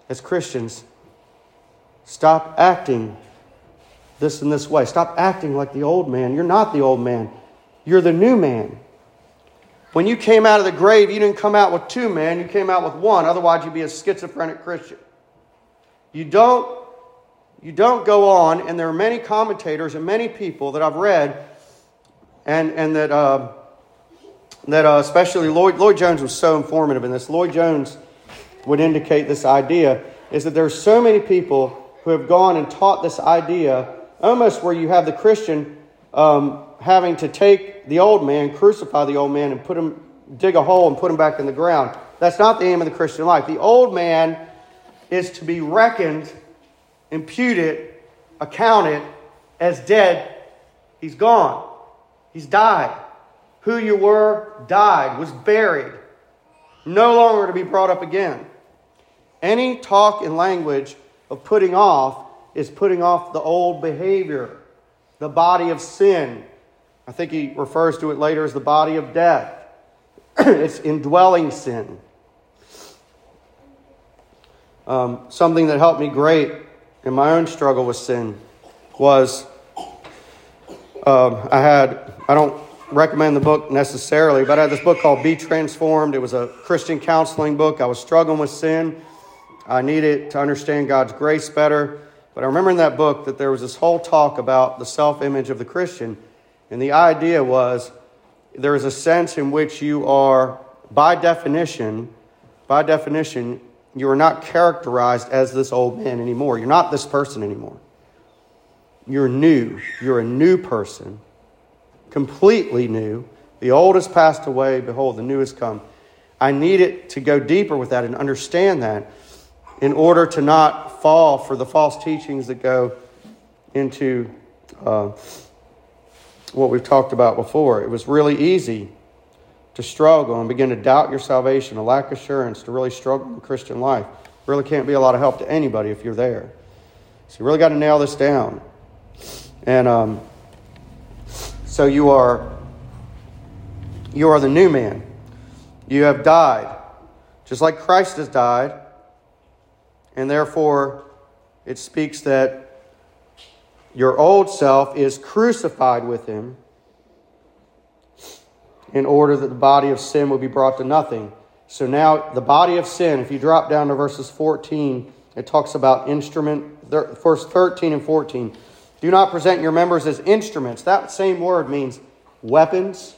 as Christians, stop acting this and this way. Stop acting like the old man. You're not the old man, you're the new man. When you came out of the grave, you didn't come out with two men, you came out with one. Otherwise, you'd be a schizophrenic Christian. You don't, you don't go on, and there are many commentators and many people that I've read, and, and that, uh, that uh, especially Lloyd, Lloyd Jones was so informative in this. Lloyd Jones would indicate this idea is that there are so many people who have gone and taught this idea almost where you have the Christian um, having to take the old man, crucify the old man, and put him, dig a hole and put him back in the ground. That's not the aim of the Christian life. The old man is to be reckoned, imputed, accounted as dead. He's gone. He's died. Who you were died, was buried, no longer to be brought up again. Any talk and language of putting off is putting off the old behavior, the body of sin, I think he refers to it later as the body of death. it's indwelling sin. Um, something that helped me great in my own struggle with sin was um, I had, I don't recommend the book necessarily, but I had this book called Be Transformed. It was a Christian counseling book. I was struggling with sin. I needed to understand God's grace better. But I remember in that book that there was this whole talk about the self image of the Christian and the idea was there is a sense in which you are, by definition, by definition, you are not characterized as this old man anymore. You're not this person anymore. You're new. You're a new person, completely new. The old has passed away. Behold, the new has come. I need it to go deeper with that and understand that in order to not fall for the false teachings that go into. Uh, what we've talked about before. It was really easy to struggle and begin to doubt your salvation, a lack assurance, to really struggle in Christian life. Really can't be a lot of help to anybody if you're there. So you really got to nail this down. And um, so you are you are the new man. You have died, just like Christ has died, and therefore it speaks that your old self is crucified with him in order that the body of sin will be brought to nothing. So now, the body of sin, if you drop down to verses 14, it talks about instrument, verse 13 and 14. Do not present your members as instruments. That same word means weapons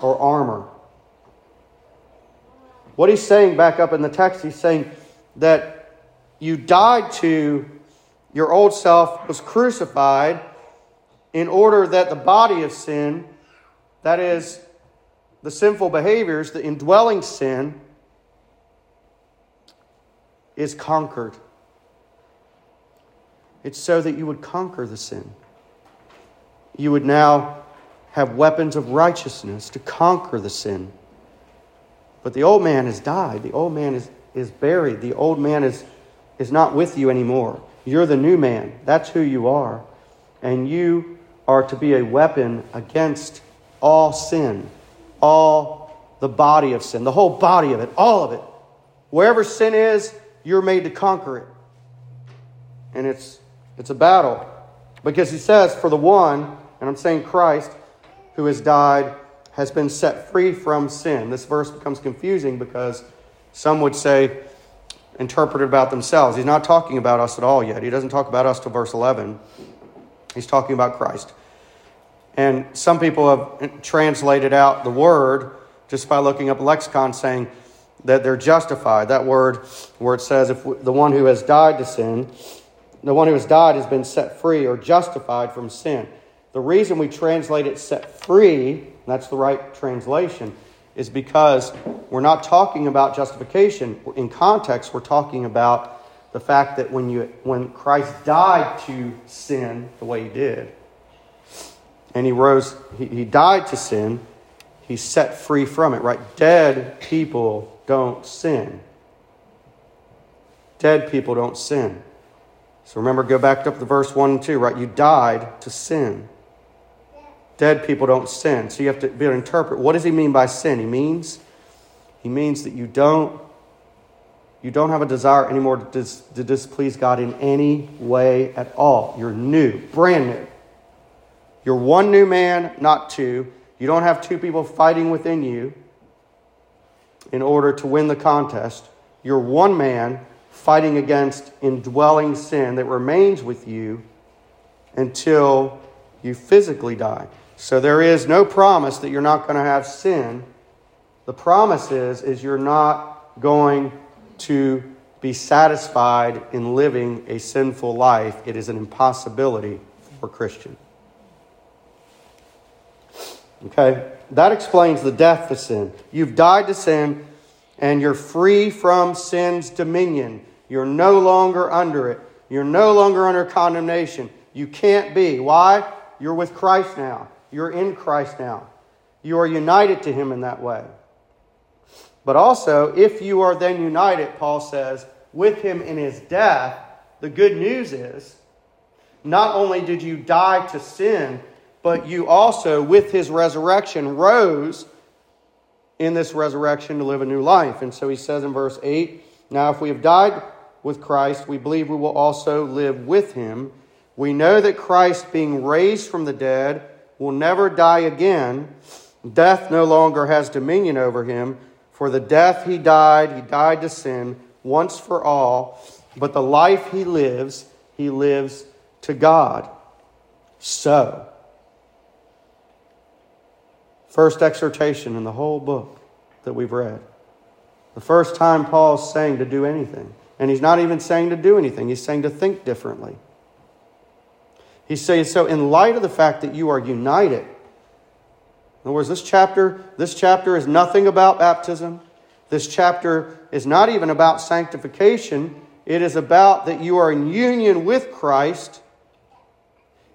or armor. What he's saying back up in the text, he's saying that you died to your old self was crucified in order that the body of sin, that is, the sinful behaviors, the indwelling sin, is conquered. It's so that you would conquer the sin. You would now have weapons of righteousness to conquer the sin. But the old man has died. The old man is, is buried. The old man is, is not with you anymore. You're the new man. That's who you are. And you are to be a weapon against all sin, all the body of sin, the whole body of it, all of it. Wherever sin is, you're made to conquer it. And it's, it's a battle. Because he says, for the one, and I'm saying Christ, who has died, has been set free from sin. This verse becomes confusing because some would say, interpreted about themselves. He's not talking about us at all yet. He doesn't talk about us till verse 11. He's talking about Christ. And some people have translated out the word just by looking up lexicon saying that they're justified. That word where it says if the one who has died to sin, the one who has died has been set free or justified from sin. The reason we translate it set free, that's the right translation, is because we're not talking about justification. In context, we're talking about the fact that when, you, when Christ died to sin the way he did, and he rose, he, he died to sin, he's set free from it, right? Dead people don't sin. Dead people don't sin. So remember, go back up to verse 1 and 2, right? You died to sin. Dead people don't sin. So you have to be able to interpret what does he mean by sin? He means he means that you don't you don't have a desire anymore to, dis, to displease God in any way at all. You're new, brand new. You're one new man, not two. You don't have two people fighting within you in order to win the contest. You're one man fighting against indwelling sin that remains with you until you physically die. So there is no promise that you're not going to have sin. The promise is is you're not going to be satisfied in living a sinful life. It is an impossibility for Christian. Okay? That explains the death to sin. You've died to sin and you're free from sin's dominion. You're no longer under it. You're no longer under condemnation. You can't be. Why? You're with Christ now. You're in Christ now. You are united to Him in that way. But also, if you are then united, Paul says, with Him in His death, the good news is not only did you die to sin, but you also, with His resurrection, rose in this resurrection to live a new life. And so he says in verse 8 Now, if we have died with Christ, we believe we will also live with him. We know that Christ, being raised from the dead, will never die again. Death no longer has dominion over him. For the death he died, he died to sin once for all. But the life he lives, he lives to God. So, First exhortation in the whole book that we've read. The first time Paul's saying to do anything. And he's not even saying to do anything, he's saying to think differently. He's saying, so in light of the fact that you are united, in other words, this chapter, this chapter is nothing about baptism. This chapter is not even about sanctification. It is about that you are in union with Christ.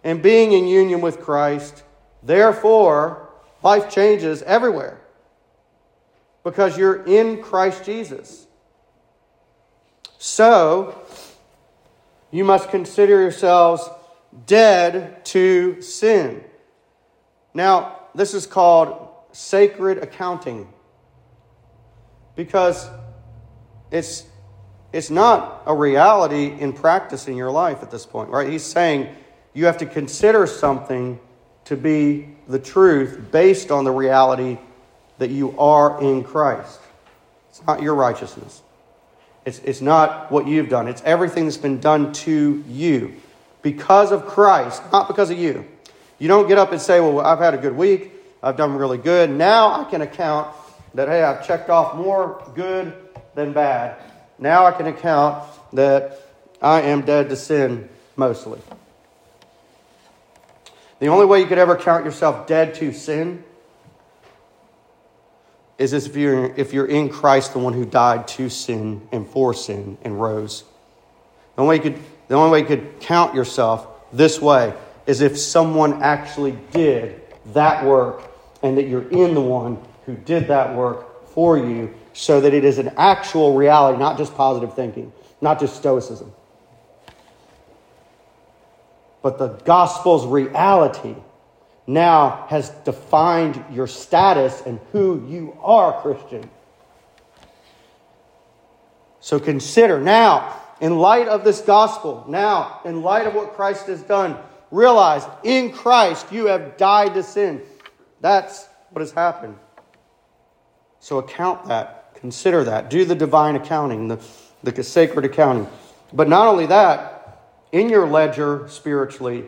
And being in union with Christ, therefore, Life changes everywhere because you're in Christ Jesus. So, you must consider yourselves dead to sin. Now, this is called sacred accounting because it's, it's not a reality in practice in your life at this point, right? He's saying you have to consider something to be the truth based on the reality that you are in Christ. It's not your righteousness. It's, it's not what you've done. It's everything that's been done to you because of Christ, not because of you. You don't get up and say, Well, I've had a good week. I've done really good. Now I can account that, hey, I've checked off more good than bad. Now I can account that I am dead to sin mostly. The only way you could ever count yourself dead to sin is if you're, if you're in Christ, the one who died to sin and for sin and rose. The only, way you could, the only way you could count yourself this way is if someone actually did that work and that you're in the one who did that work for you so that it is an actual reality, not just positive thinking, not just stoicism but the gospel's reality now has defined your status and who you are, Christian. So consider now, in light of this gospel, now, in light of what Christ has done, realize in Christ you have died to sin. That's what has happened. So account that, consider that, do the divine accounting, the, the sacred accounting. But not only that, in your ledger spiritually,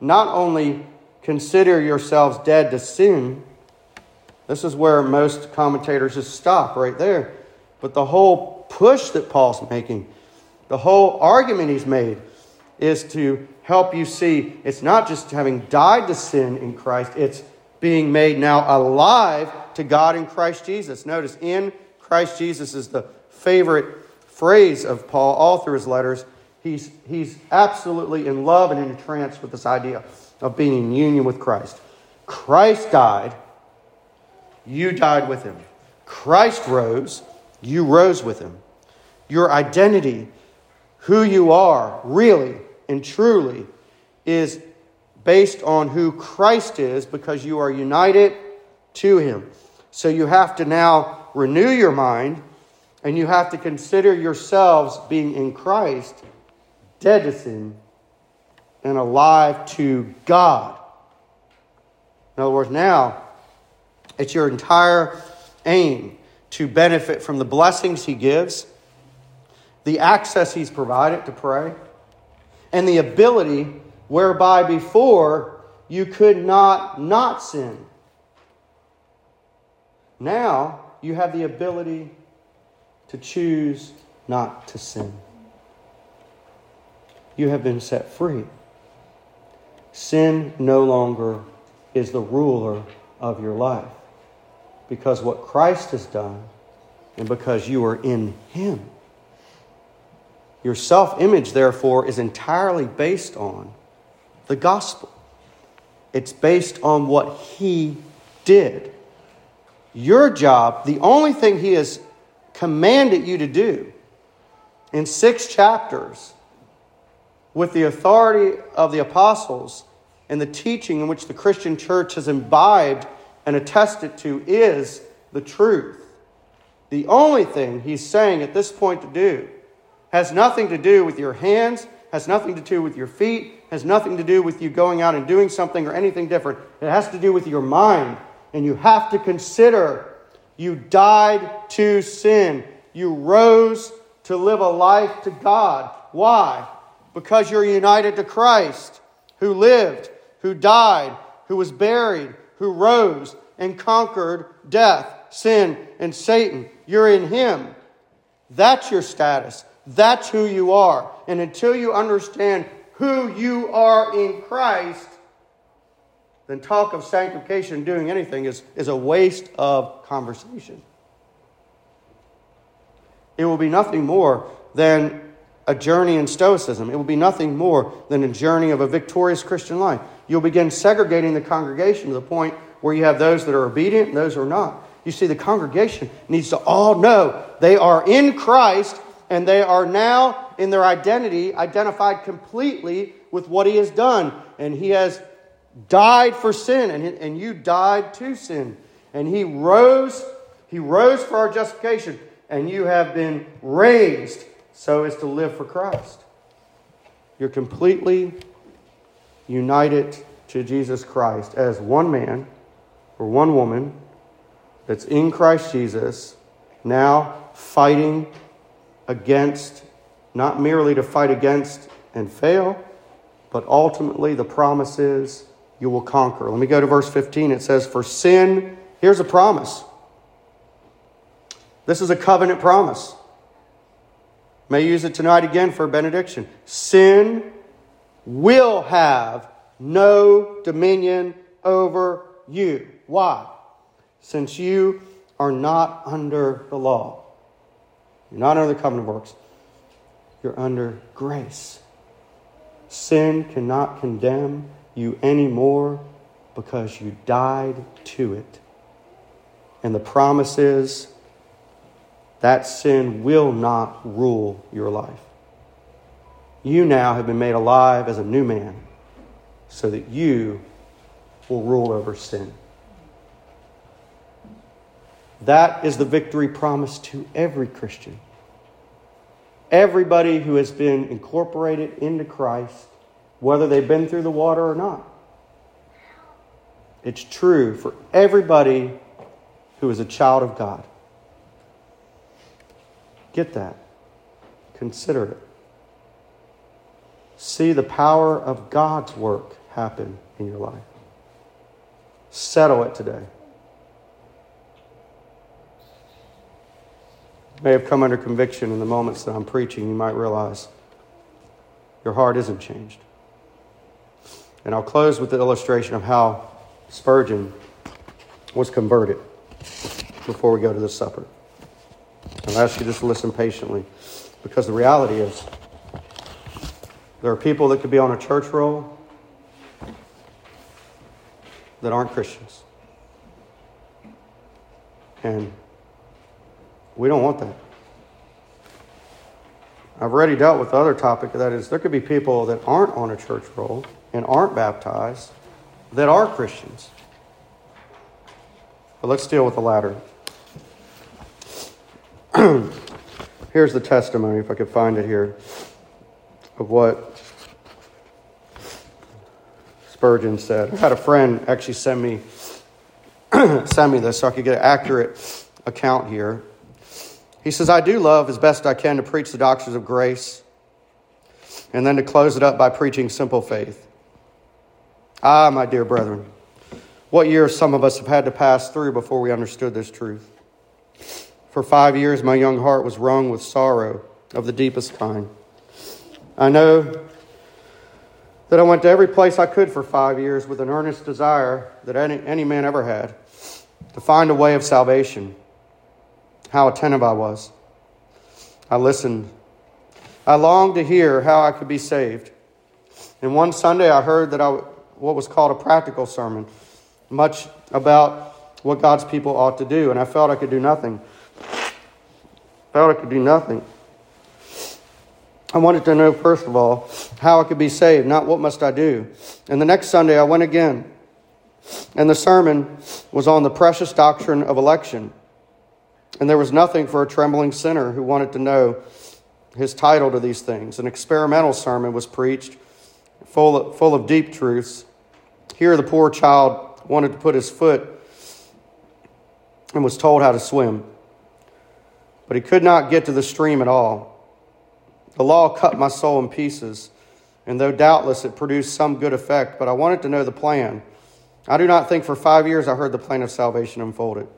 not only consider yourselves dead to sin, this is where most commentators just stop right there. But the whole push that Paul's making, the whole argument he's made, is to help you see it's not just having died to sin in Christ, it's being made now alive to God in Christ Jesus. Notice, in Christ Jesus is the favorite phrase of Paul all through his letters. He's, he's absolutely in love and entranced with this idea of being in union with Christ. Christ died, you died with him. Christ rose, you rose with him. Your identity, who you are, really and truly, is based on who Christ is because you are united to him. So you have to now renew your mind and you have to consider yourselves being in Christ, dead to sin, and alive to God. In other words, now it's your entire aim to benefit from the blessings He gives, the access He's provided to pray, and the ability whereby before you could not not sin. Now you have the ability to choose not to sin. You have been set free. Sin no longer is the ruler of your life because what Christ has done and because you are in Him. Your self image, therefore, is entirely based on the gospel. It's based on what He did. Your job, the only thing He has commanded you to do in six chapters with the authority of the apostles and the teaching in which the Christian church has imbibed and attested to is the truth. The only thing he's saying at this point to do has nothing to do with your hands, has nothing to do with your feet, has nothing to do with you going out and doing something or anything different. It has to do with your mind. And you have to consider you died to sin. You rose to live a life to God. Why? Because you're united to Christ, who lived, who died, who was buried, who rose and conquered death, sin, and Satan. You're in Him. That's your status. That's who you are. And until you understand who you are in Christ, then talk of sanctification doing anything is, is a waste of conversation. It will be nothing more than a journey in Stoicism. It will be nothing more than a journey of a victorious Christian life. You'll begin segregating the congregation to the point where you have those that are obedient and those who are not. You see, the congregation needs to all know they are in Christ and they are now in their identity identified completely with what He has done. And He has died for sin, and, and you died to sin. And He rose, He rose for our justification, and you have been raised so as to live for Christ. You're completely united to Jesus Christ as one man or one woman that's in Christ Jesus, now fighting against, not merely to fight against and fail, but ultimately the promise is you will conquer. Let me go to verse 15. It says, For sin, here's a promise. This is a covenant promise. May use it tonight again for benediction. Sin will have no dominion over you. Why? Since you are not under the law. You're not under the covenant of works. You're under grace. Sin cannot condemn you anymore because you died to it. And the promise is that sin will not rule your life. You now have been made alive as a new man so that you will rule over sin. That is the victory promised to every Christian. Everybody who has been incorporated into Christ whether they've been through the water or not. It's true for everybody who is a child of God. Get that. Consider it. See the power of God's work happen in your life. Settle it today. May have come under conviction in the moments that I'm preaching. You might realize your heart isn't changed. And I'll close with the illustration of how Spurgeon was converted before we go to the supper. I'll ask you just to listen patiently because the reality is there are people that could be on a church roll that aren't Christians. And we don't want that. I've already dealt with the other topic that is there could be people that aren't on a church roll and aren't baptized that are Christians. But let's deal with the latter. Here's the testimony, if I could find it here, of what Spurgeon said. I had a friend actually send me send me this so I could get an accurate account here. He says, I do love as best I can to preach the doctrines of grace and then to close it up by preaching simple faith. Ah, my dear brethren, what years some of us have had to pass through before we understood this truth. For five years, my young heart was wrung with sorrow of the deepest kind. I know that I went to every place I could for five years with an earnest desire that any, any man ever had to find a way of salvation. How attentive I was. I listened. I longed to hear how I could be saved. And one Sunday I heard that I, what was called a practical sermon, much about what God's people ought to do, and I felt I could do nothing felt I could do nothing. I wanted to know, first of all, how I could be saved, not what must I do. And the next Sunday, I went again. And the sermon was on the precious doctrine of election. And there was nothing for a trembling sinner who wanted to know his title to these things. An experimental sermon was preached, full of, full of deep truths. Here, the poor child wanted to put his foot and was told how to swim but he could not get to the stream at all. The law cut my soul in pieces, and though doubtless it produced some good effect, but I wanted to know the plan. I do not think for five years I heard the plan of salvation unfolded.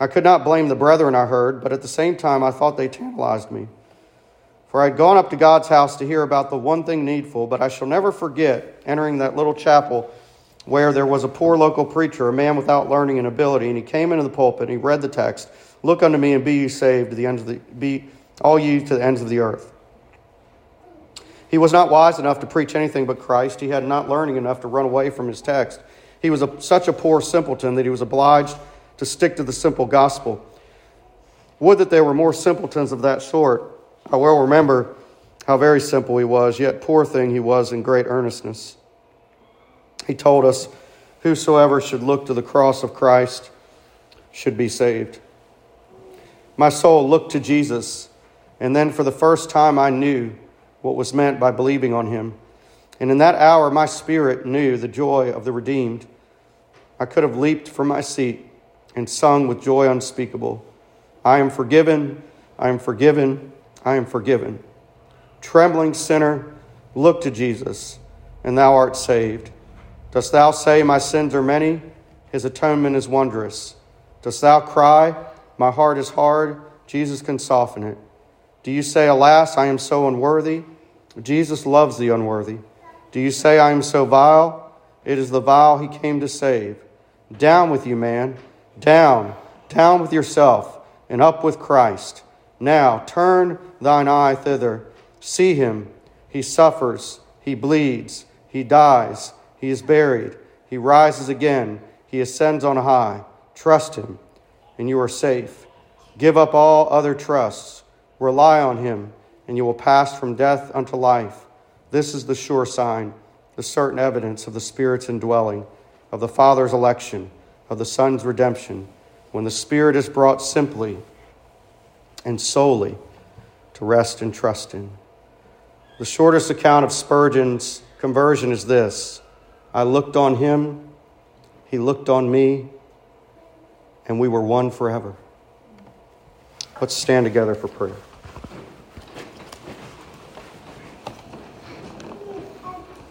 I could not blame the brethren I heard, but at the same time I thought they tantalized me. For I had gone up to God's house to hear about the one thing needful, but I shall never forget entering that little chapel where there was a poor local preacher, a man without learning and ability, and he came into the pulpit and he read the text. Look unto me and be ye saved to the ends of the be all ye to the ends of the earth. He was not wise enough to preach anything but Christ. He had not learning enough to run away from his text. He was a, such a poor simpleton that he was obliged to stick to the simple gospel. Would that there were more simpletons of that sort. I well remember how very simple he was, yet poor thing he was in great earnestness. He told us, Whosoever should look to the cross of Christ should be saved. My soul looked to Jesus, and then for the first time I knew what was meant by believing on him. And in that hour, my spirit knew the joy of the redeemed. I could have leaped from my seat and sung with joy unspeakable I am forgiven, I am forgiven, I am forgiven. Trembling sinner, look to Jesus, and thou art saved. Dost thou say, My sins are many? His atonement is wondrous. Dost thou cry, my heart is hard. Jesus can soften it. Do you say, Alas, I am so unworthy? Jesus loves the unworthy. Do you say, I am so vile? It is the vile he came to save. Down with you, man. Down. Down with yourself, and up with Christ. Now turn thine eye thither. See him. He suffers. He bleeds. He dies. He is buried. He rises again. He ascends on high. Trust him and you are safe. Give up all other trusts. Rely on him, and you will pass from death unto life. This is the sure sign, the certain evidence of the Spirit's indwelling, of the Father's election, of the Son's redemption, when the Spirit is brought simply and solely to rest and trust in. The shortest account of Spurgeon's conversion is this I looked on him, he looked on me, and we were one forever. Let's stand together for prayer.